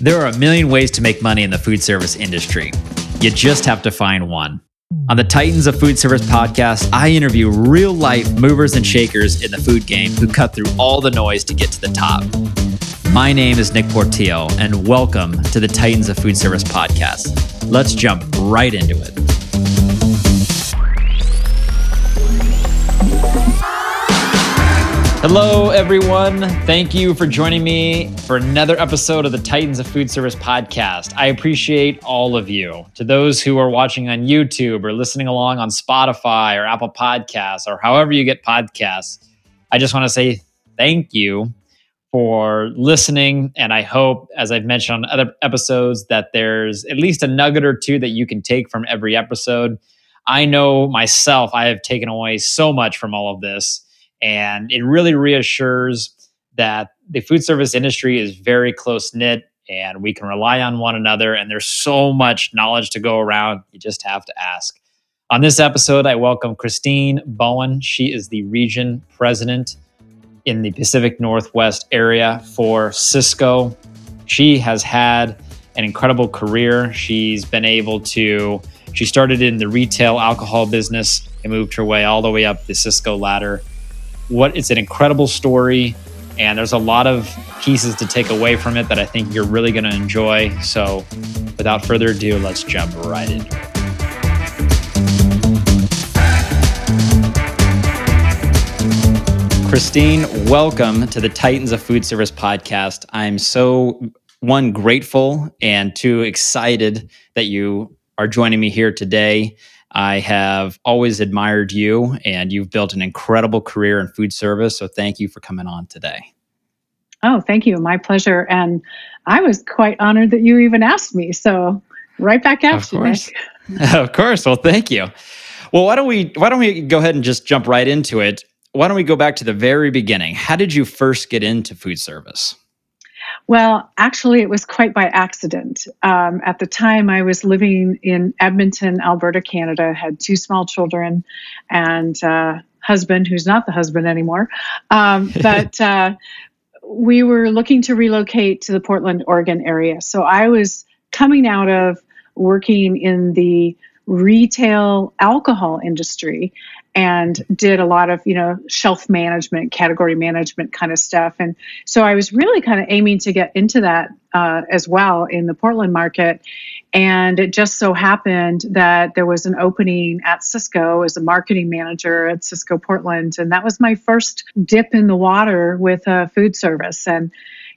There are a million ways to make money in the food service industry. You just have to find one. On the Titans of Food Service podcast, I interview real life movers and shakers in the food game who cut through all the noise to get to the top. My name is Nick Portillo, and welcome to the Titans of Food Service podcast. Let's jump right into it. Hello, everyone. Thank you for joining me for another episode of the Titans of Food Service podcast. I appreciate all of you. To those who are watching on YouTube or listening along on Spotify or Apple Podcasts or however you get podcasts, I just want to say thank you for listening. And I hope, as I've mentioned on other episodes, that there's at least a nugget or two that you can take from every episode. I know myself, I have taken away so much from all of this and it really reassures that the food service industry is very close knit and we can rely on one another. And there's so much knowledge to go around. You just have to ask. On this episode, I welcome Kristine Bowen. She is the region president in the Pacific Northwest area for Sysco. She has had an incredible career. She's been able to, she started in the retail alcohol business and moved her way all the way up the Sysco ladder what it's an incredible story and there's a lot of pieces to take away from it that I think you're really going to enjoy. So, without further ado, let's jump right in. Kristine, welcome to the Titans of Food Service podcast. I'm so one grateful and two excited that you are joining me here today. I have always admired you, and you've built an incredible career in food service. So thank you for coming on today. Oh, thank you. My pleasure. And I was quite honored that you even asked me. So right back at of you. Course. of course. Well, thank you. Well, why don't we why don't we go ahead and just jump right into it? Why don't we go back to the very beginning? How did you first get into food service? Well, actually, it was quite by accident. Um, at the time, I was living in Edmonton, Alberta, Canada, had two small children and uh, husband who's not the husband anymore. Um, but uh, we were looking to relocate to the Portland, Oregon area. So I was coming out of working in the retail alcohol industry and did a lot of you know shelf management category management kind of stuff and so i was really kind of aiming to get into that uh, as well in the portland market and it just so happened that there was an opening at sysco as a marketing manager at sysco Portland. And that was my first dip in the water with a food service. And,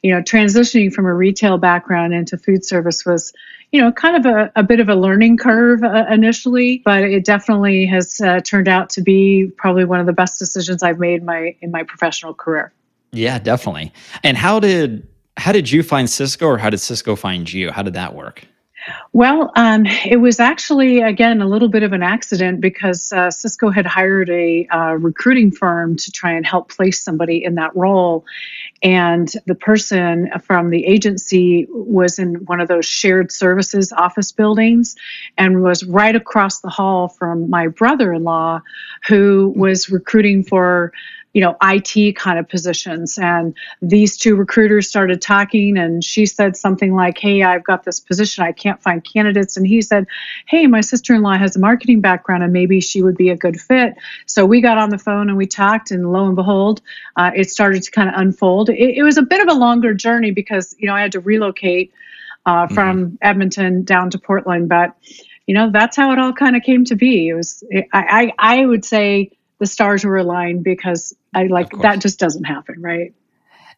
you know, transitioning from a retail background into food service was you know, kind of a, a bit of a learning curve uh, initially, but it definitely has uh, turned out to be probably one of the best decisions I've made my in my professional career. Yeah, definitely. And how did how did you find Sysco, or how did Sysco find you? How did that work? Well, um, it was actually, again, a little bit of an accident because uh, Sysco had hired a uh, recruiting firm to try and help place somebody in that role. And the person from the agency was in one of those shared services office buildings and was right across the hall from my brother in law, who was recruiting for you know, IT kind of positions. And these two recruiters started talking, and she said something like, Hey, I've got this position. I can't find candidates. And he said, Hey, my sister in law has a marketing background, and maybe she would be a good fit. So we got on the phone and we talked, and lo and behold, uh, it started to kind of unfold. It, it, was a bit of a longer journey because, you know, I had to relocate uh, mm-hmm. from mm-hmm. Edmonton down to Portland. But, you know, that's how it all kind of came to be. It was, I, I, I would say, the stars were aligned because I like that just doesn't happen, right?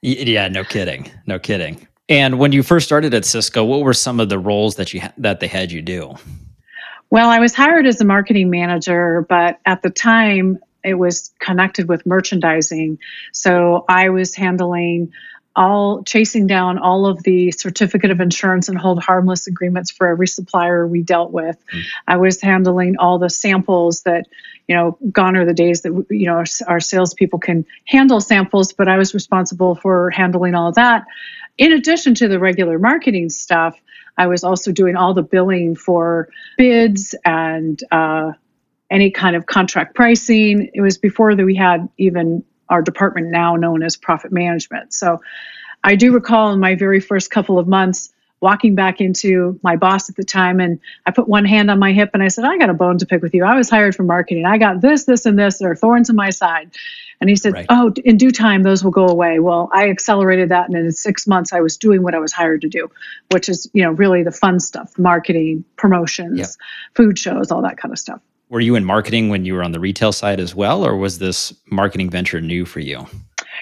Yeah, no kidding. No kidding. And when you first started at Sysco, what were some of the roles that you that they had you do? Well, I was hired as a marketing manager, but at the time it was connected with merchandising. So I was handling all chasing down all of the certificate of insurance and hold harmless agreements for every supplier we dealt with. Mm. I was handling all the samples that, you know, gone are the days that you know our, our salespeople can handle samples, but I was responsible for handling all of that. In addition to the regular marketing stuff, I was also doing all the billing for bids and uh, any kind of contract pricing. It was before that we had even our department now known as profit management. So I do recall in my very first couple of months walking back into my boss at the time and I put one hand on my hip and I said, I got a bone to pick with you. I was hired for marketing. I got this, this, and this. There are thorns in my side. And he said, right. Oh, in due time, those will go away. Well, I accelerated that. And in six months, I was doing what I was hired to do, which is, you know, really the fun stuff marketing, promotions, yep. food shows, all that kind of stuff. Were you in marketing when you were on the retail side as well, or was this marketing venture new for you?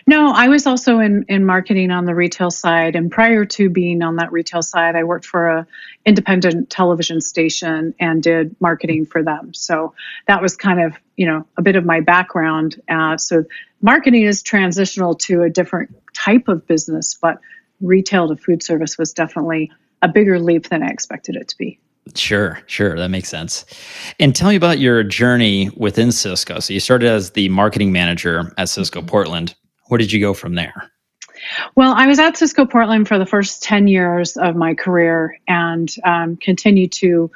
No, I was also in in marketing on the retail side, and prior to being on that retail side, I worked for a independent television station and did marketing for them. So that was kind of you know a bit of my background. Uh, so marketing is transitional to a different type of business, but retail to food service was definitely a bigger leap than I expected it to be. Sure, sure. That makes sense. And tell me about your journey within Sysco. So you started as the marketing manager at Sysco mm-hmm. Portland. Where did you go from there? Well, I was at Sysco Portland for the first 10 years of my career and um, continued to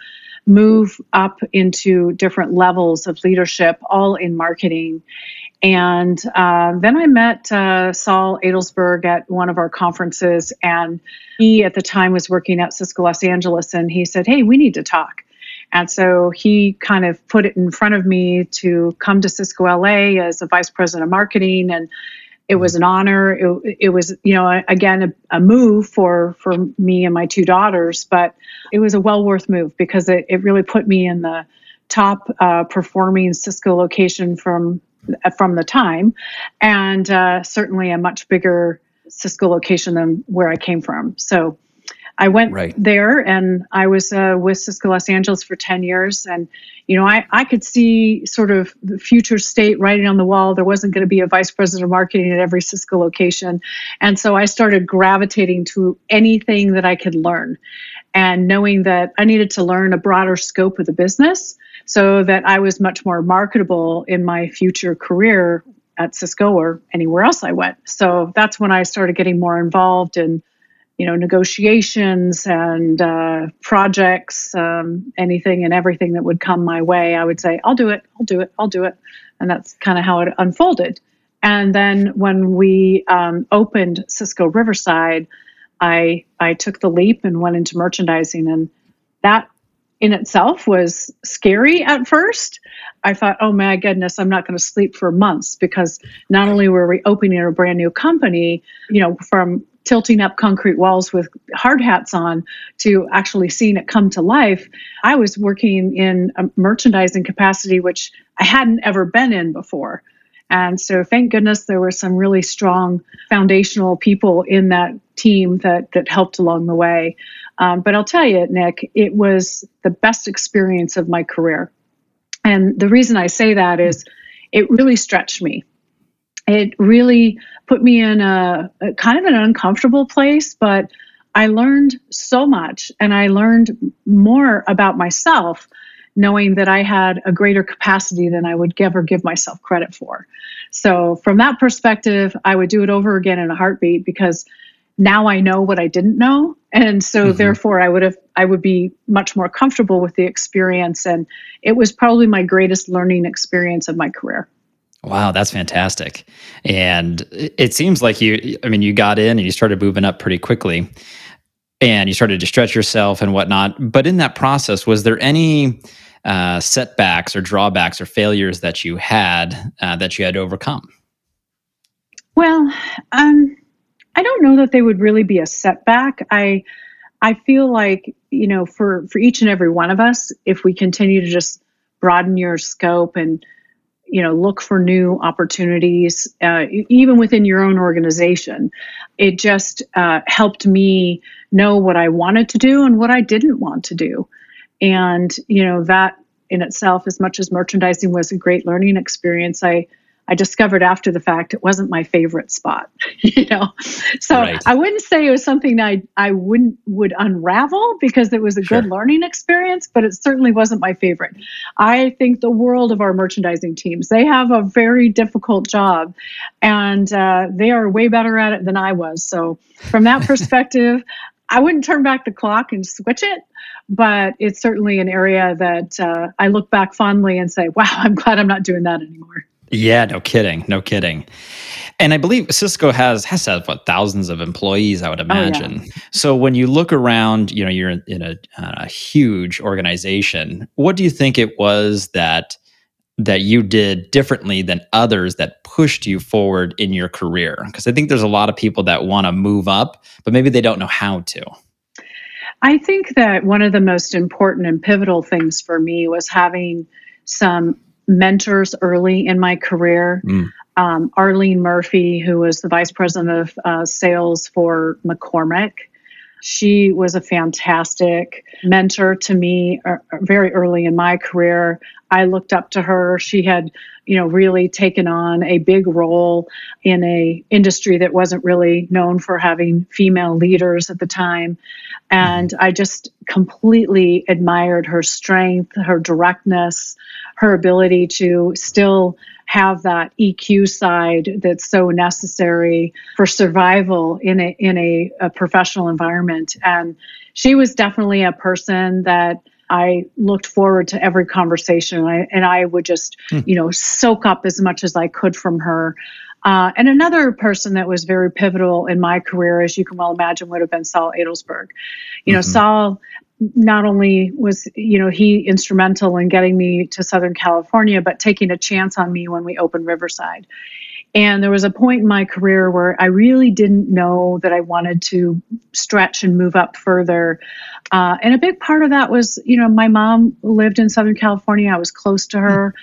move up into different levels of leadership, all in marketing. And uh, then I met uh, Saul Adelsberg at one of our conferences, and he at the time was working at Sysco Los Angeles, and he said, Hey, we need to talk. And so he kind of put it in front of me to come to Sysco LA as a vice president of marketing and it was an honor. It, it was, you know, again, a, a, move for for me and my two daughters, but it was a well worth move because it, it really put me in the top uh, performing Sysco location from from the time, and uh, certainly a much bigger Sysco location than where I came from. So I went right. there and I was uh, with Sysco Los Angeles for 10 years. And, you know, I, I could see sort of the future state writing on the wall. There wasn't going to be a vice president of marketing at every Sysco location. And so I started gravitating to anything that I could learn and knowing that I needed to learn a broader scope of the business so that I was much more marketable in my future career at Sysco or anywhere else I went. So that's when I started getting more involved in you know negotiations and uh, projects um, anything and everything that would come my way. I would say i'll do it i'll do it i'll do it. And that's kind of how it unfolded. And then when we um, opened Sysco riverside i i took the leap and went into merchandising. And that in itself was scary at first. I thought, oh my goodness, I'm not going to sleep for months because not only were we opening a brand new company, you know, from tilting up concrete walls with hard hats on to actually seeing it come to life, I was working in a merchandising capacity, which I hadn't ever been in before. And so, thank goodness there were some really strong foundational people in that team that that helped along the way. Um, but I'll tell you, Nick, it was the best experience of my career. And the reason I say that is, it really stretched me it really put me in a, a, kind of an uncomfortable place, but I learned so much and I learned more about myself knowing that I had a greater capacity than I would ever give myself credit for. So, from that perspective, I would do it over again in a heartbeat because now I know what I didn't know. And so mm-hmm. therefore I would have I would be much more comfortable with the experience and it was probably my greatest learning experience of my career. Wow, that's fantastic. And it seems like you, I mean, you got in and you started moving up pretty quickly and you started to stretch yourself and whatnot. But in that process, was there any uh, setbacks or drawbacks or failures that you had uh, that you had to overcome? Well, um, I don't know that they would really be a setback. I, I feel like you know, for for each and every one of us, if we continue to just broaden your scope and you know look for new opportunities uh, even within your own organization it just uh, helped me know what i wanted to do and what i didn't want to do and you know that in itself as much as merchandising was a great learning experience i I discovered after the fact it wasn't my favorite spot, you know. So right. I wouldn't say it was something I I wouldn't would unravel because it was a sure. good learning experience, but it certainly wasn't my favorite. I think the world of our merchandising teams. They have a very difficult job, and uh, they are way better at it than I was. So from that perspective. I wouldn't turn back the clock and switch it, but it's certainly an area that uh, I look back fondly and say, wow, I'm glad I'm not doing that anymore. Yeah, no kidding, no kidding. And I believe Sysco has has had what thousands of employees. I would imagine. Oh, yeah. So when you look around, you know, you're in, in a, a huge organization. What do you think it was that that you did differently than others that pushed you forward in your career? Because I think there's a lot of people that want to move up, but maybe they don't know how to. I think that one of the most important and pivotal things for me was having some mentors early in my career. Mm. Um, Arlene Murphy, who was the vice president of uh, sales for McCormick, she was a fantastic mentor to me uh, very early in my career. I looked up to her. She had, you know, really taken on a big role in a industry that wasn't really known for having female leaders at the time. And I just completely admired her strength, her directness, her ability to still have that EQ side that's so necessary for survival in a in a, a professional environment. And she was definitely a person that I looked forward to every conversation, and I, and I would just, hmm. you know, soak up as much as I could from her. Uh, and another person that was very pivotal in my career, as you can well imagine, would have been Saul Adelsberg. You know, mm-hmm. Saul not only was you know he instrumental in getting me to southern california but taking a chance on me when we opened riverside. And there was a point in my career where i really didn't know that i wanted to stretch and move up further. Uh, and a big part of that was you know my mom lived in southern california. I was close to her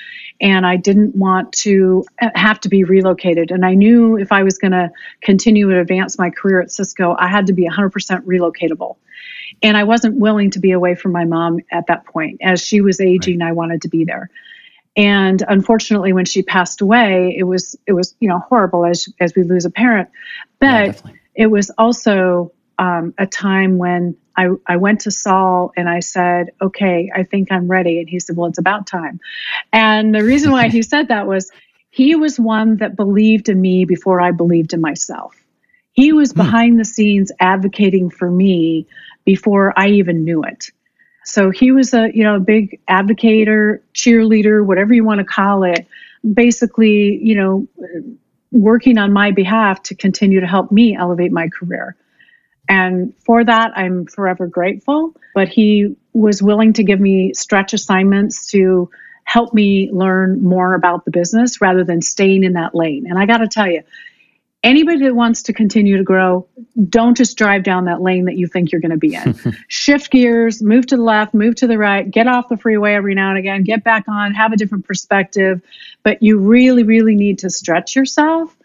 and i didn't want to uh, have to be relocated. And i knew if i was going to continue to advance my career at sysco i had to be 100% relocatable and I wasn't willing to be away from my mom at that point. As she was aging, right. I wanted to be there. And unfortunately, when she passed away, it was it was you know horrible as as we lose a parent, but yeah, it was also um, a time when I, I went to Saul and I said, okay, I think I'm ready. And he said, well, it's about time. And the reason why he said that was he was one that believed in me before I believed in myself. He was hmm. behind the scenes advocating for me before I even knew it. So he was a you know a big advocator, cheerleader, whatever you want to call it. Basically, you know, working on my behalf to continue to help me elevate my career. And for that, I'm forever grateful. But he was willing to give me stretch assignments to help me learn more about the business rather than staying in that lane. And I got to tell you, anybody that wants to continue to grow, don't just drive down that lane that you think you're going to be in. Shift gears, move to the left, move to the right, get off the freeway every now and again, get back on, have a different perspective. But you really, really need to stretch yourself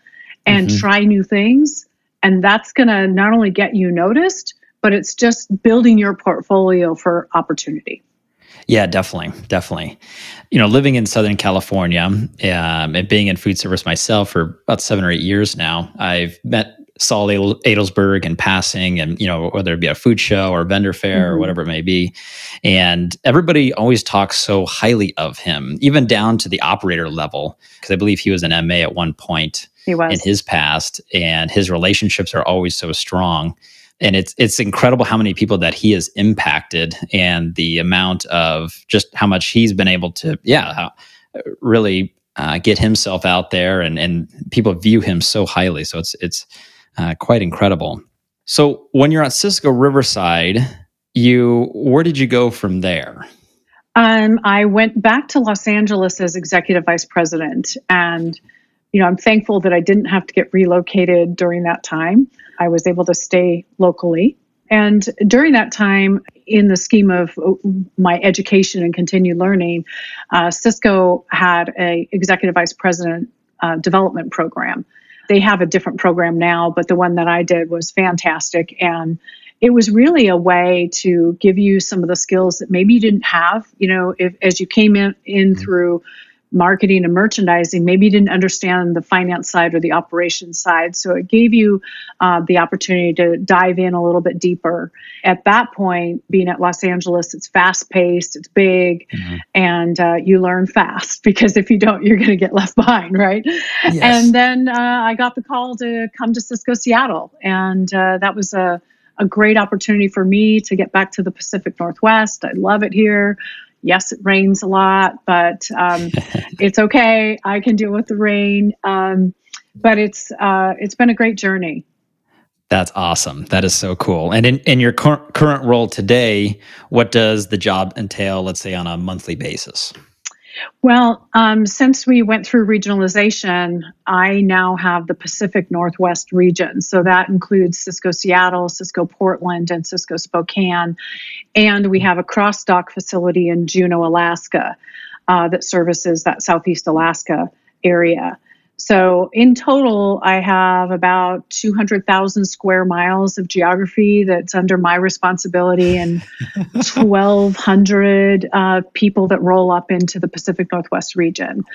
and mm-hmm. try new things. And that's going to not only get you noticed, but it's just building your portfolio for opportunity. Yeah, definitely, definitely. You know, living in Southern California um, and being in food service myself for about seven or eight years now, I've met Saul Adelsberg in passing, and you know whether it be a food show or vendor fair mm-hmm. or whatever it may be, and everybody always talks so highly of him, even down to the operator level, because I believe he was an MA at one point in his past, and his relationships are always so strong and it's it's incredible how many people that he has impacted and the amount of just how much he's been able to yeah really uh, get himself out there and and people view him so highly. So it's it's uh, quite incredible. So when you're at sysco riverside you where did you go from there? Um, i went back to los angeles as executive vice president. And you know i'm thankful that i didn't have to get relocated during that time I was able to stay locally. And during that time, in the scheme of my education and continued learning, uh, Sysco had a executive vice president uh, development program. They have a different program now, but the one that I did was fantastic. And it was really a way to give you some of the skills that maybe you didn't have. You know, if as you came in, in mm-hmm. through marketing and merchandising, maybe you didn't understand the finance side or the operations side. So it gave you uh, the opportunity to dive in a little bit deeper. At that point, being at Los Angeles, it's fast paced, it's big, mm-hmm. and uh, you learn fast because if you don't, you're going to get left behind, right? Yes. And then uh, I got the call to come to Sysco Seattle, and uh, that was a a great opportunity for me to get back to the Pacific Northwest. I love it here Yes, it rains a lot, but um, it's okay. I can deal with the rain. Um, but it's uh, it's been a great journey. That's awesome. That is so cool. And in, in your cur- current role today, what does the job entail, let's say, on a monthly basis? Well, um, since we went through regionalization, I now have the Pacific Northwest region. So that includes Sysco Seattle, Sysco Portland, and Sysco Spokane. And we have a cross dock facility in Juneau, Alaska, uh, that services that Southeast Alaska area. So in total, I have about 200,000 square miles of geography that's under my responsibility and 1,200 uh, people that roll up into the Pacific Northwest region.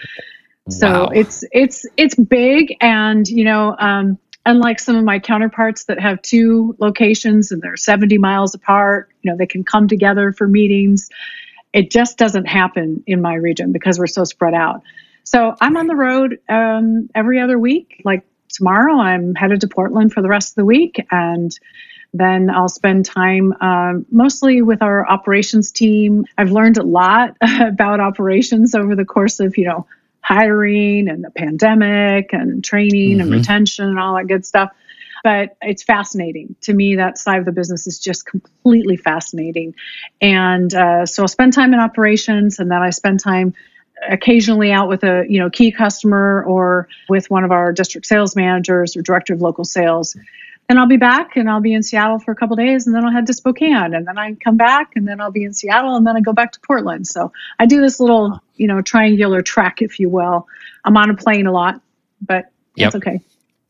So wow. it's it's it's big, and you know, um, unlike some of my counterparts that have two locations and they're 70 miles apart, you know, they can come together for meetings. It just doesn't happen in my region because we're so spread out. So I'm on the road um, every other week. Like tomorrow, I'm headed to Portland for the rest of the week, and then I'll spend time um, mostly with our operations team. I've learned a lot about operations over the course of you know hiring and the pandemic and training mm-hmm. and retention and all that good stuff. But it's fascinating to me. That side of the business is just completely fascinating, and uh, so I'll spend time in operations, and then I spend time occasionally out with a you know key customer or with one of our district sales managers or director of local sales. Then i'll be back and i'll be in seattle for a couple days and then i'll head to spokane and then i come back and then i'll be in seattle and then i go back to portland. So i do this little you know triangular track if you will. I'm on a plane a lot but yep. that's okay.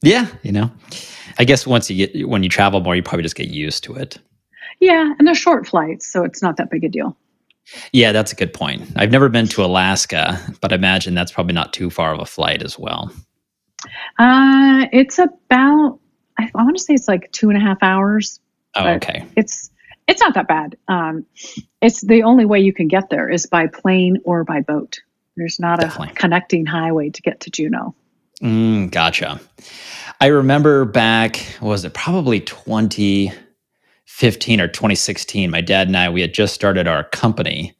Yeah you know i guess once you get when you travel more you probably just get used to it. Yeah and they're short flights so it's not that big a deal yeah, that's a good point. I've never been to Alaska, but I imagine that's probably not too far of a flight as well. Uh, it's about I, I want to say it's like two and a half hours. Oh, okay. It's it's not that bad. Um, it's the only way you can get there is by plane or by boat. There's not Definitely. a connecting highway to get to Juneau. Mm, gotcha. I remember back, was it probably 20, 2015 or 2016, my dad and I, we had just started our company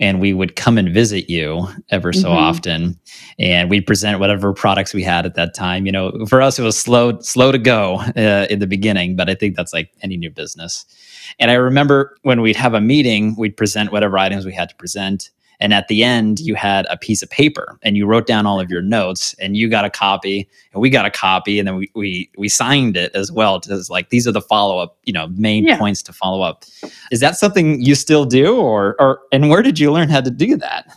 and we would come and visit you ever so mm-hmm. often and we'd present whatever products we had at that time you know for us it was slow slow to go uh, in the beginning but i think that's like any new business and i remember when we'd have a meeting we'd present whatever items we had to present and at the end, you had a piece of paper and you wrote down all of your notes and you got a copy and we got a copy and then we we, we signed it as well. To like these are the follow up, you know, main yeah. points to follow up. Is that something you still do or or and where did you learn how to do that?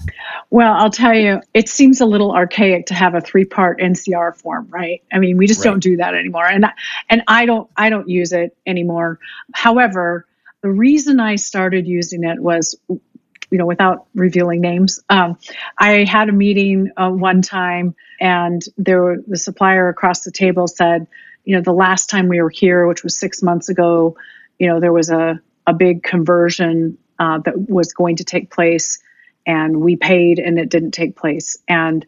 Well, I'll tell you, it seems a little archaic to have a three part NCR form, right? I mean, we just right. don't do that anymore. And and I don't I don't use it anymore. However, the reason I started using it was you know, without revealing names. Um, I had a meeting uh, one time, and there were, the supplier across the table said, you know, the last time we were here, which was six months ago, you know, there was a a big conversion uh, that was going to take place, and we paid, and it didn't take place, and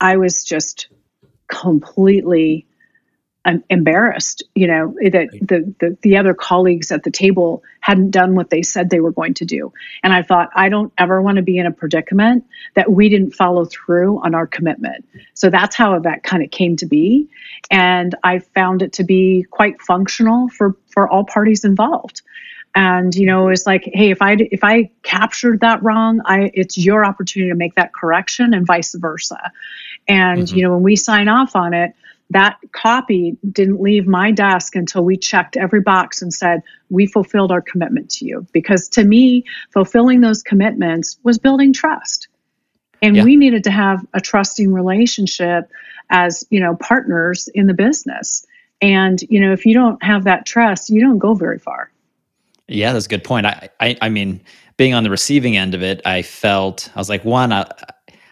I was just completely I'm embarrassed, you know, that the, the the other colleagues at the table hadn't done what they said they were going to do. And I thought, I don't ever want to be in a predicament that we didn't follow through on our commitment. So that's how that kind of came to be. And I found it to be quite functional for for all parties involved. And you know, it's like, hey, if I if I captured that wrong, I it's your opportunity to make that correction, and vice versa. And mm-hmm. you know, when we sign off on it that copy didn't leave my desk until we checked every box and said, we fulfilled our commitment to you. Because to me, fulfilling those commitments was building trust. And yeah. we needed to have a trusting relationship as, you know, partners in the business. And, you know, if you don't have that trust, you don't go very far. Yeah, that's a good point. I, I, I mean, being on the receiving end of it, I felt I was like, one, I,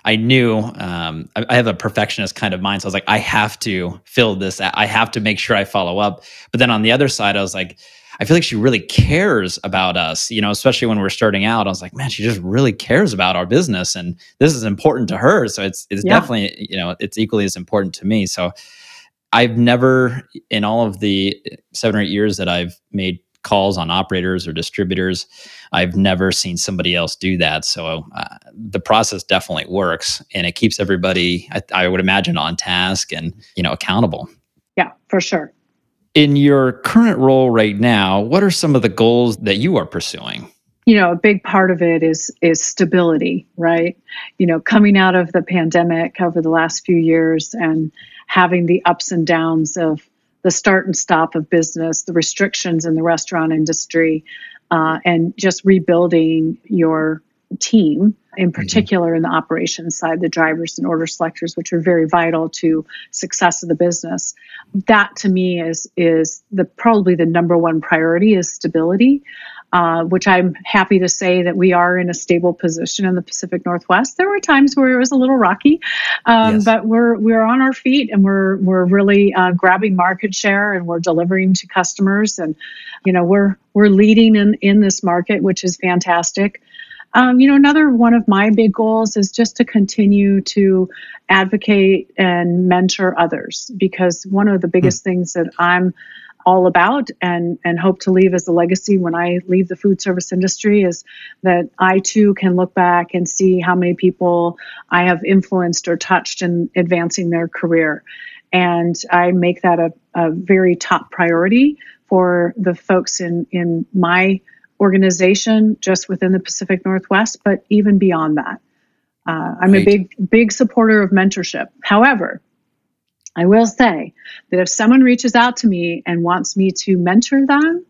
I knew um, I, I, have a perfectionist kind of mind. So I was like, I have to fill this. I have to make sure I follow up. But then on the other side, I was like, I feel like she really cares about us, you know, especially when we're starting out. I was like, man, she just really cares about our business and this is important to her. So it's it's yeah. definitely, you know, it's equally as important to me. So I've never in all of the seven or eight years that I've made calls on operators or distributors. I've never seen somebody else do that. So uh, the process definitely works, and it keeps everybody, I, I would imagine, on task and you know accountable. Yeah, for sure. In your current role right now, what are some of the goals that you are pursuing? you know a big part of it is is stability right you know coming out of the pandemic over the last few years and having the ups and downs of the start and stop of business the restrictions in the restaurant industry uh, and just rebuilding your team in mm-hmm. particular mm-hmm. in the operations side the drivers and order selectors which are very vital to success of the business that to me is is the probably the number one priority is stability uh, which I'm happy to say that we are in a stable position in the Pacific Northwest. There were times where it was a little rocky, um, yes. but we're we're on our feet and we're we're really uh, grabbing market share and we're delivering to customers and you know we're we're leading in in this market, which is fantastic. Um, you know, another one of my big goals is just to continue to advocate and mentor others because one of the biggest hmm. things that I'm all about and and hope to leave as a legacy when I leave the food service industry is that I too can look back and see how many people I have influenced or touched in advancing their career. And I make that a, a very top priority for the folks in, in my organization, just within the Pacific Northwest, but even beyond that. Uh, I'm right. a big, big supporter of mentorship. However, I will say that if someone reaches out to me and wants me to mentor them,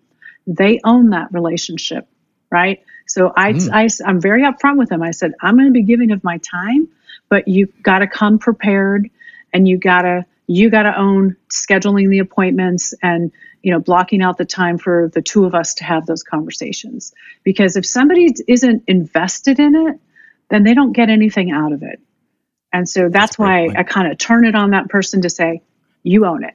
they own that relationship, right? So I, mm. I, I'm very upfront with them. I said, I'm going to be giving of my time, but you got to come prepared and you got to, you got to own scheduling the appointments and, you know, blocking out the time for the two of us to have those conversations. Because if somebody isn't invested in it, then they don't get anything out of it. And so that's, that's why I kind of turn it on that person to say, you own it.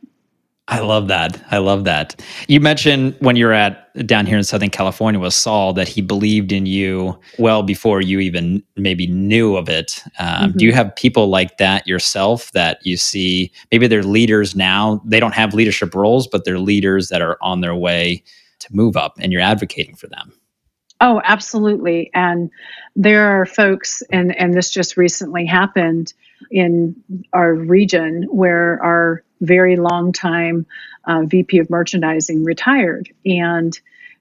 I love that. I love that. You mentioned when you're at down here in Southern California with Saul that he believed in you well before you even maybe knew of it. Um, mm-hmm. Do you mm-hmm. have people like that yourself that you see? Maybe they're leaders now. They don't have leadership roles, but they're leaders that are on their way to move up, and you're advocating for them. Oh, absolutely. And there are folks, and, and this just recently happened in our region where our very long time uh, VP of merchandising retired. And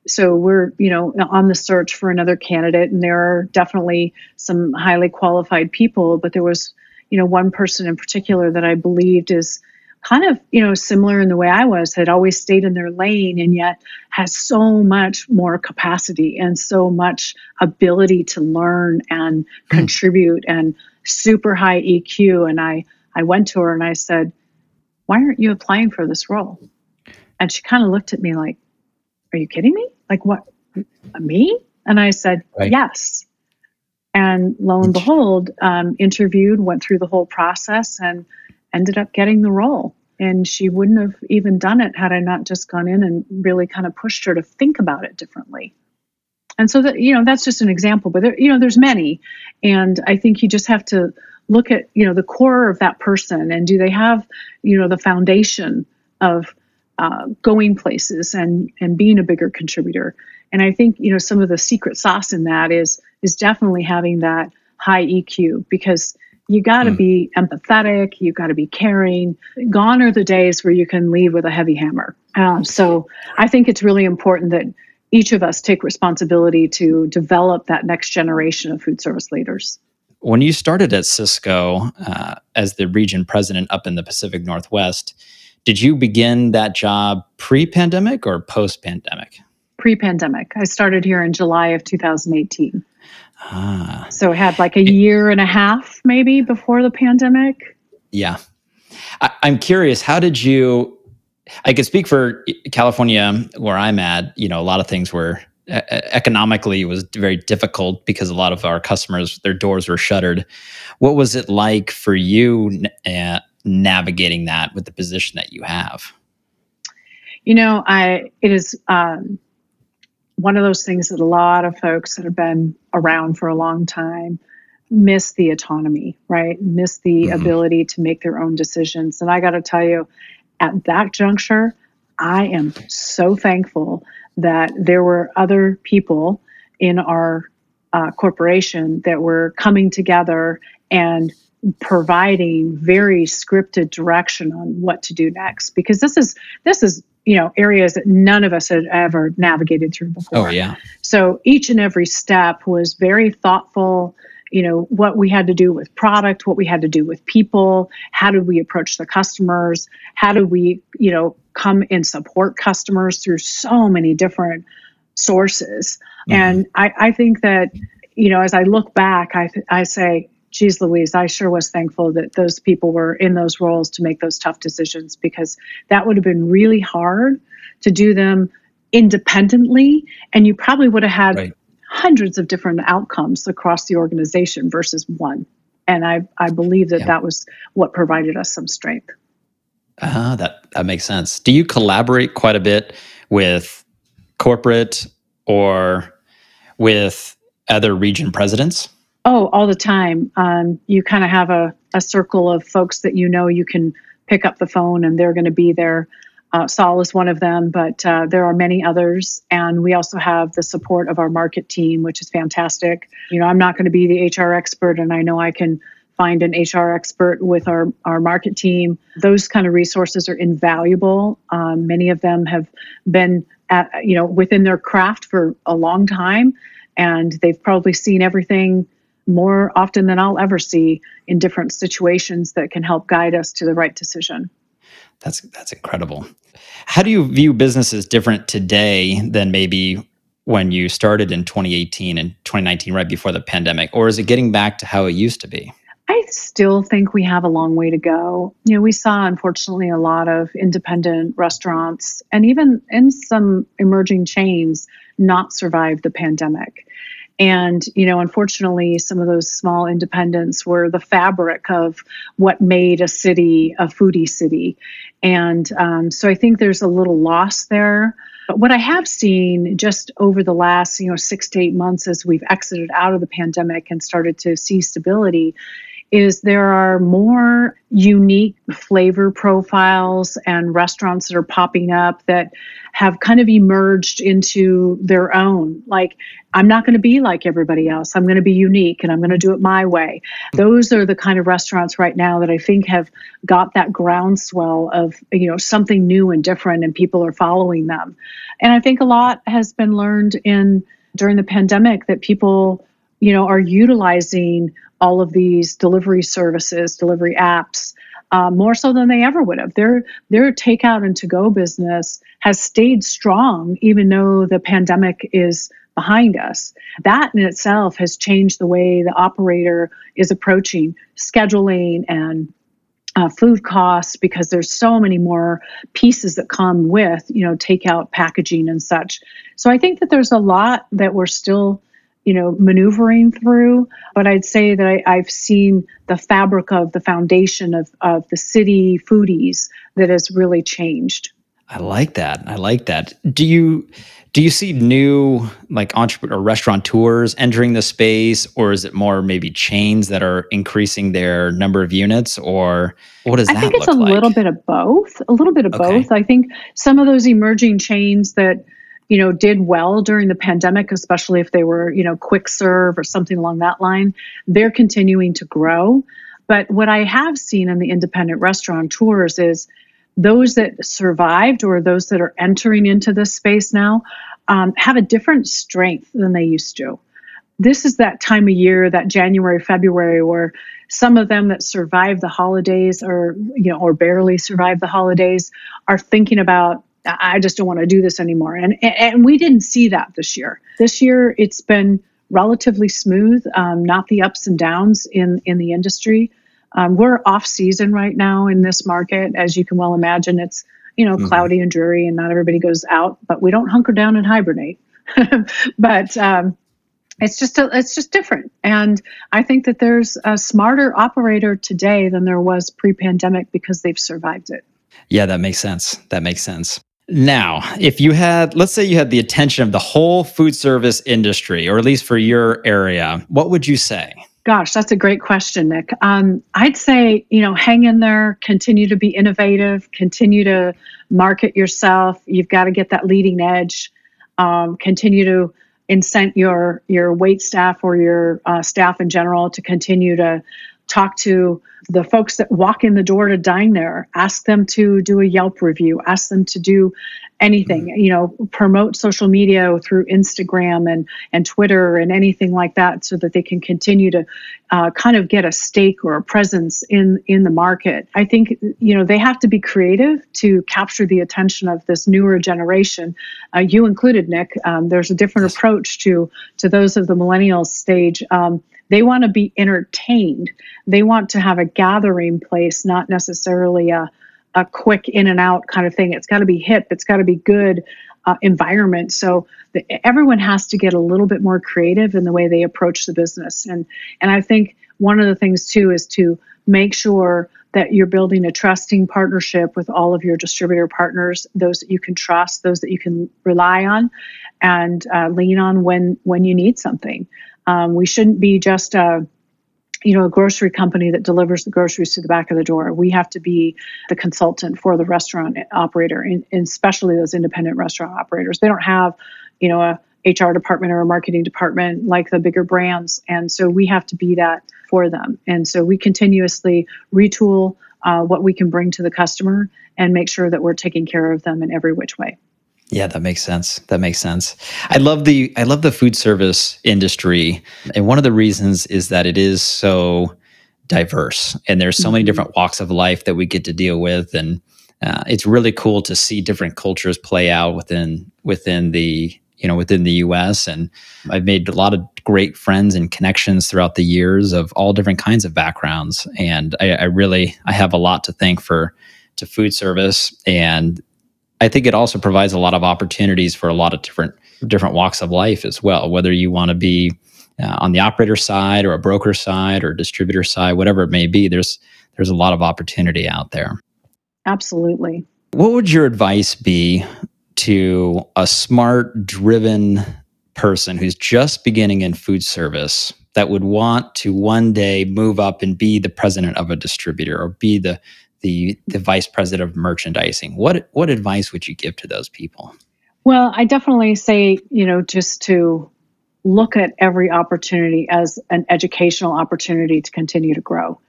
so we're, you know, on the search for another candidate, and there are definitely some highly qualified people, but there was, you know, one person in particular that I believed is kind of you know similar in the way I was had always stayed in their lane and yet has so much more capacity and so much ability to learn and mm. contribute and super high EQ and I I went to her and I said why aren't you applying for this role? And she kind of looked at me like are you kidding me? Like what me? And I said right. yes. And lo and behold um, interviewed went through the whole process and ended up getting the role. And she wouldn't have even done it had I not just gone in and really kind of pushed her to think about it differently. And so that you know that's just an example, but there, you know there's many, and I think you just have to look at you know the core of that person and do they have you know the foundation of uh, going places and and being a bigger contributor. And I think you know some of the secret sauce in that is is definitely having that high EQ because you got to mm. be empathetic. You got to be caring. Gone are the days where you can leave with a heavy hammer. Um, so I think it's really important that each of us take responsibility to develop that next generation of food service leaders. When you started at Sysco uh, as the region president up in the Pacific Northwest, did you begin that job pre pandemic or post pandemic? Pre pandemic. I started here in July of 2018. Ah. So it had like a year and a half maybe before the pandemic. Yeah. I, I'm curious, how did you? I could speak for California, where I'm at. You know, a lot of things were economically was very difficult because a lot of our customers their doors were shuttered. What was it like for you uh, navigating that with the position that you have? You know, I it is um, one of those things that a lot of folks that have been around for a long time miss the autonomy, right? Miss the mm-hmm. ability to make their own decisions. And I got to tell you, at that juncture, I am so thankful that there were other people in our uh, corporation that were coming together and providing very scripted direction on what to do next because this is this is you know areas that none of us had ever navigated through before. Oh yeah. So each and every step was very thoughtful you know what we had to do with product what we had to do with people how did we approach the customers how did we you know come and support customers through so many different sources. Mm-hmm. and I, I think that you know as i look back i, I say geez louise i sure was thankful that those people were in those roles to make those tough decisions because that would have been really hard to do them independently and you probably would have had right hundreds of different outcomes across the organization versus one. And I, I believe that yeah. that was what provided us some strength. Uh, that, that makes sense. Do you collaborate quite a bit with corporate or with other region presidents? Oh, all the time. Um, you kind of have a, a circle of folks that you know you can pick up the phone and they're going to be there uh, Saul is one of them, but uh, there are many others. And we also have the support of our market team, which is fantastic. You know, I'm not going to be the HR expert, and I know I can find an HR expert with our, our market team. Those kind of resources are invaluable. Um, many of them have been, at, you know, within their craft for a long time, and they've probably seen everything more often than I'll ever see in different situations that can help guide us to the right decision. That's that's incredible. How do you view businesses different today than maybe when you started in 2018 and 2019 right before the pandemic or is it getting back to how it used to be? I still think we have a long way to go. You know, we saw unfortunately a lot of independent restaurants and even in some emerging chains not survive the pandemic. And, you know, unfortunately, some of those small independents were the fabric of what made a city a foodie city. And um, so I think there's a little loss there. But what I have seen just over the last, you know, six to eight months as we've exited out of the pandemic and started to see stability is there are more unique flavor profiles and restaurants that are popping up that have kind of emerged into their own. Like, I'm not going to be like everybody else. I'm going to be unique and I'm going to do it my way. Those are the kind of restaurants right now that I think have got that groundswell of, you know, something new and different and people are following them. And I think a lot has been learned in during the pandemic that people, you know, are utilizing all of these delivery services, delivery apps, uh, more so than they ever would have. Their their takeout and to go business has stayed strong, even though the pandemic is behind us. That in itself has changed the way the operator is approaching scheduling and uh, food costs because there's so many more pieces that come with you know takeout packaging and such. So I think that there's a lot that we're still you know, maneuvering through. But I'd say that I, have seen the fabric of the foundation of, of the city foodies that has really changed. I like that. I like that. Do you do you see new like entrepreneur or restaurateurs entering the space, or is it more maybe chains that are increasing their number of units, or what does I that? I think it's a like? little bit of both. A little bit of okay. both. I think some of those emerging chains that you know, did well during the pandemic, especially if they were, you know, quick serve or something along that line, they're continuing to grow. But what I have seen in the independent restaurateurs is those that survived or those that are entering into this space now um, have a different strength than they used to. This is that time of year, that January, February, where some of them that survive the holidays or you know or barely survive the holidays are thinking about I just don't want to do this anymore. And, and we didn't see that this year. This year, it's been relatively smooth, um, not the ups and downs in, in the industry. Um, we're off season right now in this market. As you can well imagine, it's you know mm-hmm. cloudy and dreary, and not everybody goes out. But we don't hunker down and hibernate. but um, it's just a, it's just different, and I think that there's a smarter operator today than there was pre-pandemic because they've survived it. Yeah, that makes sense. That makes sense. Now, if you had, let's say you had the attention of the whole food service industry, or at least for your area, what would you say? Gosh, that's a great question, Nick. Um, I'd say, you know, hang in there, continue to be innovative, continue to market yourself. You've got to get that leading edge. Um, continue to incent your your wait staff or your uh, staff in general to continue to talk to the folks that walk in the door to dine there. Ask them to do a yelp review. Ask them to do anything mm-hmm. you know promote social media through instagram and and twitter and anything like that so that they can continue to uh, kind of get a stake or a presence in in the market. I think you know they have to be creative to capture the attention of this newer generation. Uh, you included nick um, there's a different approach to to those of the millennial stage. Um, they want to be entertained. They want to have a gathering place, not necessarily a, a quick in and out kind of thing. It's got to be hip, it's got to be good uh, environment. So the, everyone has to get a little bit more creative in the way they approach the business. And, and I think one of the things too is to make sure that you're building a trusting partnership with all of your distributor partners, those that you can trust, those that you can rely on, and uh, lean on when when you need something. Um, we shouldn't be just a you know a grocery company that delivers the groceries to the back of the door. We have to be the consultant for the restaurant operator and, especially those independent restaurant operators. They don't have you know a hr department or a marketing department like the bigger brands and so we have to be that for them. And so we continuously retool uh, what we can bring to the customer and make sure that we're taking care of them in every which way yeah, that makes sense. That makes sense. I love the I love the food service industry, and one of the reasons is that it is so diverse, and there's so many mm-hmm. different walks of life that we get to deal with, and uh, it's really cool to see different cultures play out within within the you know within the U.S. And I've made a lot of great friends and connections throughout the years of all different kinds of backgrounds, and I, I really I have a lot to thank for to food service and I think it also provides a lot of opportunities for a lot of different different walks of life as well. Whether you want to be uh, on the operator side or a broker side or distributor side, whatever it may be, there's there's a lot of opportunity out there. Absolutely. What would your advice be to a smart, driven person who's just beginning in food service that would want to one day move up and be the president of a distributor or be the the the vice president of merchandising. What what advice would you give to those people? Well, I definitely say, you know, just to look at every opportunity as an educational opportunity to continue to grow.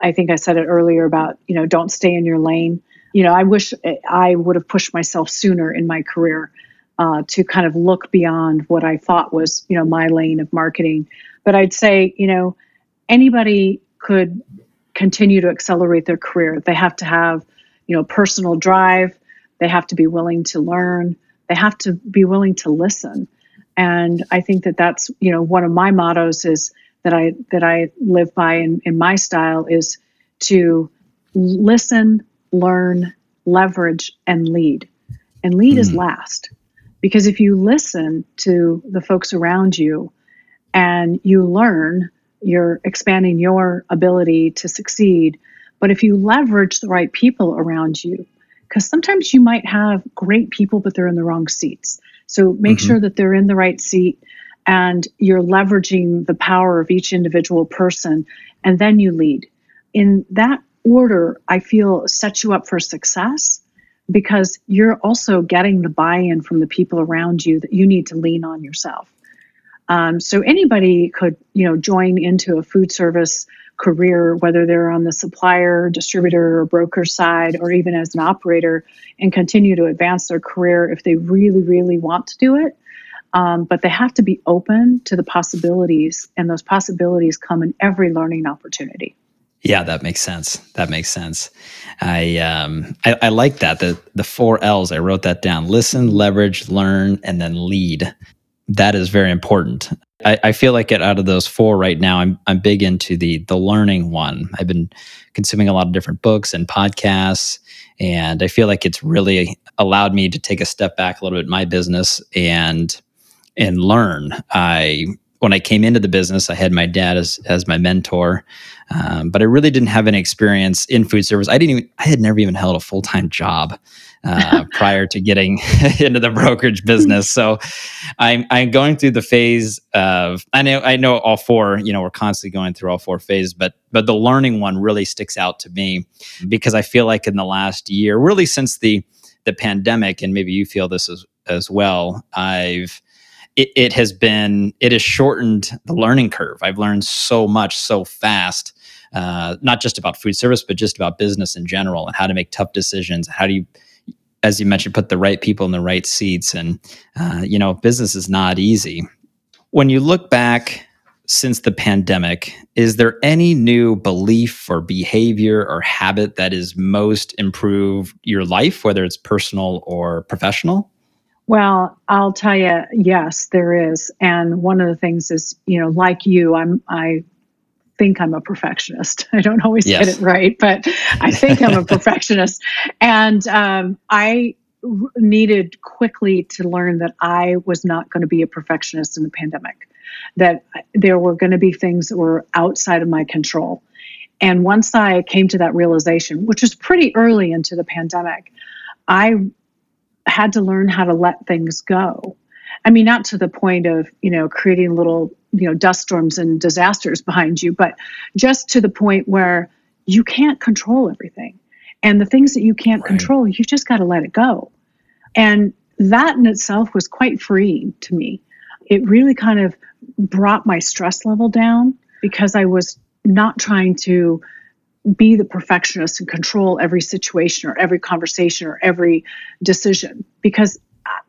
I think I said it earlier about, you know, don't stay in your lane. You know, I wish I would have pushed myself sooner in my career uh, to kind of look beyond what I thought was, you know, my lane of marketing. But I'd say, you know, anybody could continue to accelerate their career. They have to have, you know, personal drive. They have to be willing to learn. They have to be willing to listen. And I think that that's, you know, one of my mottos is that I that I live by in, in my style is to listen, learn, leverage, and lead. And lead mm-hmm. is last. Because if you listen to the folks around you and you learn you're expanding your ability to succeed. But if you leverage the right people around you, because sometimes you might have great people, but they're in the wrong seats. So make mm-hmm. sure that they're in the right seat and you're leveraging the power of each individual person, and then you lead. In that order, I feel sets you up for success because you're also getting the buy in from the people around you that you need to lean on yourself. Um, so anybody could, you know, join into a food service career, whether they're on the supplier, distributor, or broker side, or even as an operator, and continue to advance their career if they really, really want to do it. Um, but they have to be open to the possibilities, and those possibilities come in every learning opportunity. Yeah, that makes sense. That makes sense. I um I, I like that. The the four L's. I wrote that down. Listen, leverage, learn, and then lead that is very important. I, I, feel like it out of those four right now, I'm I'm big into the the learning one. I've been consuming a lot of different books and podcasts, and I feel like it's really allowed me to take a step back a little bit in my business and and learn. I when I came into the business, I had my dad as as my mentor, um, but I really didn't have any experience in food service. I didn't even I had never even held a full time job uh, prior to getting into the brokerage business. So I'm I'm going through the phase of I know I know all four. You know, we're constantly going through all four phases, but but the learning one really sticks out to me because I feel like in the last year, really since the the pandemic, and maybe you feel this as as well, I've it, it has been it has shortened the learning curve. I've learned so much so fast. Uh, not just about food service, but just about business in general and how to make tough decisions. How do you as you mentioned, put the right people in the right seats. And, uh, you know, business is not easy. When you look back since the pandemic, is there any new belief or behavior or habit that has most improved your life, whether it's personal or professional? Well, I'll tell you, yes, there is. And one of the things is, you know, like you, I'm I think I'm a perfectionist. I don't always yes. get it right, but I think I'm a perfectionist. And um, I r- needed quickly to learn that I was not going to be a perfectionist in the pandemic, that there were going to be things that were outside of my control. And once I came to that realization, which was pretty early into the pandemic, I had to learn how to let things go. I mean, not to the point of, you know, creating little you know dust storms and disasters behind you but just to the point where you can't control everything. And the things that you can't right. control you just got to let it go. And that in itself was quite freeing to me. It really kind of brought my stress level down because i was not trying to be the perfectionist and control every situation or every conversation or every decision because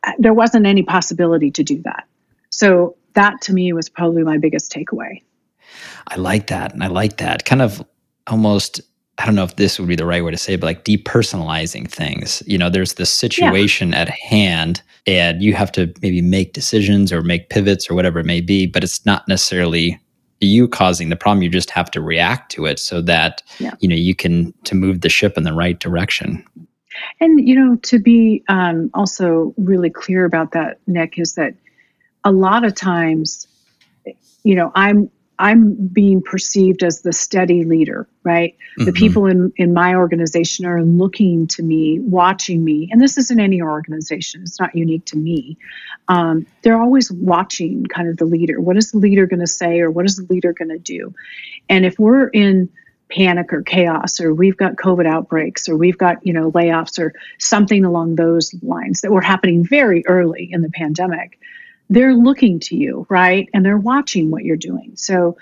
I, there wasn't any possibility to do that. So that to me was probably my biggest takeaway. I like that. And I like that kind of almost, I don't know if this would be the right way to say it, but like depersonalizing things. You know, there's this situation yeah. at hand and you have to maybe make decisions or make pivots or whatever it may be, but it's not necessarily you causing the problem you just have to react to it so that yeah. you know you can to move the ship in the right direction and you know to be um, also really clear about that nick is that a lot of times you know i'm i'm being perceived as the steady leader right? Mm-hmm. the people in in my organization are looking to me watching me and this isn't any organization. It's not unique to me. Um, they're always watching kind of the leader. What is the leader going to say or what is the leader going to do? And if we're in panic or chaos or we've got covid outbreaks or we've got you know layoffs or something along those lines that were happening very early in the pandemic they're looking to you, right? And they're watching what you're doing. So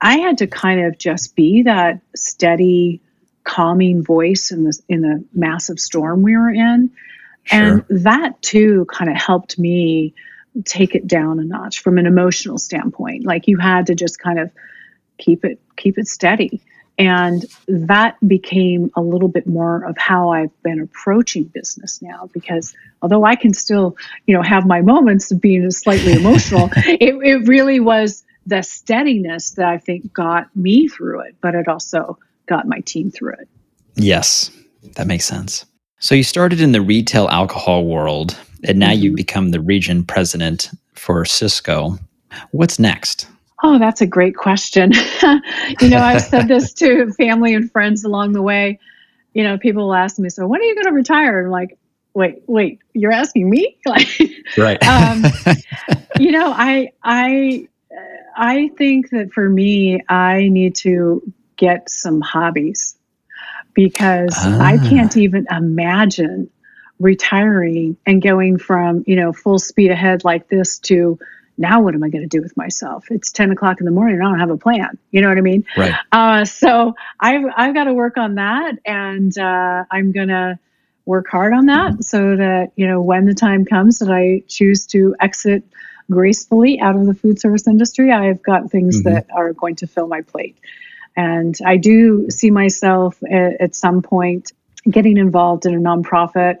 I had to kind of just be that steady, calming voice in the in the massive storm we were in. Sure. And that too kind of helped me take it down a notch from an emotional standpoint. Like you had to just kind of keep it keep it steady and that became a little bit more of how I've been approaching business now because although I can still, you know, have my moments of being slightly emotional, it, it really was the steadiness that I think got me through it, but it also got my team through it. Yes, that makes sense. So you started in the retail alcohol world and now mm-hmm. you've become the region president for Sysco. What's next? Oh, that's a great question. you know, I've said this to family and friends along the way. You know, people will ask me, "So when are you going to retire?" I'm like, "Wait, wait, you're asking me?" Like, right? um, you know, I, I, I think that for me, I need to get some hobbies because ah. I can't even imagine retiring and going from you know full speed ahead like this to now what am I going to do with myself? It's 10 o'clock in the morning. and I don't have a plan. You know what I mean? Right. Uh, so I've, I've got to work on that. And uh, I'm going to work hard on that so that, you know, when the time comes that I choose to exit gracefully out of the food service industry, I've got things mm-hmm. that are going to fill my plate. And I do see myself at, at some point getting involved in a nonprofit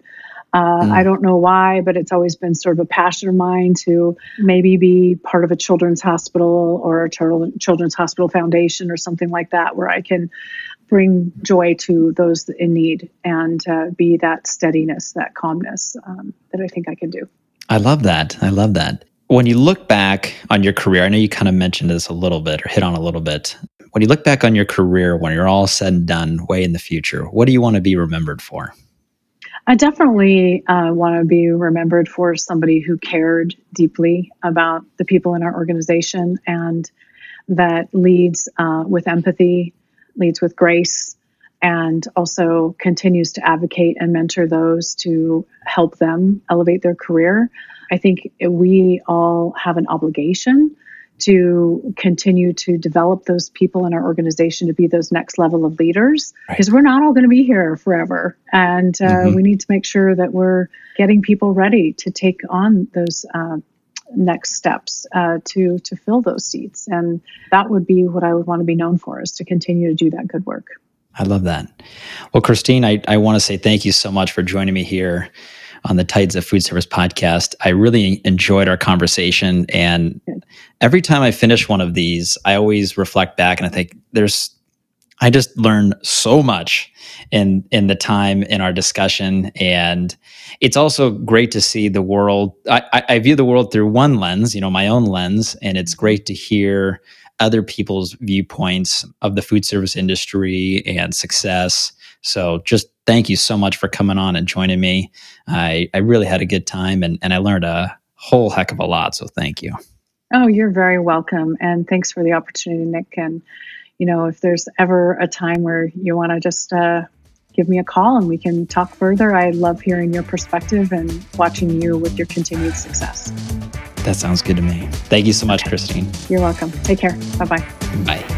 uh, mm. I don't know why, but it's always been sort of a passion of mine to maybe be part of a children's hospital or a children's hospital foundation or something like that, where I can bring joy to those in need and uh, be that steadiness, that calmness um, that I think I can do. I love that. I love that. When you look back on your career, I know you kind of mentioned this a little bit or hit on a little bit. When you look back on your career, when you're all said and done, way in the future, what do you want to be remembered for? I definitely uh, want to be remembered for somebody who cared deeply about the people in our organization and that leads uh, with empathy, leads with grace, and also continues to advocate and mentor those to help them elevate their career. I think we all have an obligation to continue to develop those people in our organization to be those next level of leaders because right. we're not all going to be here forever. And uh, mm-hmm. we need to make sure that we're getting people ready to take on those uh, next steps uh, to to fill those seats. And that would be what i would want to be known for is to continue to do that good work. I love that. Well kristine i, I want to say thank you so much for joining me here on the Tides of Food Service podcast. I really enjoyed our conversation. And every time I finish one of these, I always reflect back and I think there's, I just learned so much in in the time in our discussion and it's also great to see the world I, I view the world through one lens you know my own lens and it's mm-hmm. great to hear other people's viewpoints of the food service industry and success so just thank you so much for coming on and joining me. I, I really had a good time and, and I learned a whole heck of a lot. So thank you. Oh, you're very welcome. And thanks for the opportunity, Nick. And, you know, if there's ever a time where you want to just uh, give me a call and we can talk further, I love hearing your perspective and watching you with your continued success. That sounds good to me. Thank you so much, Kristine. You're welcome. Take care. Bye-bye. Bye.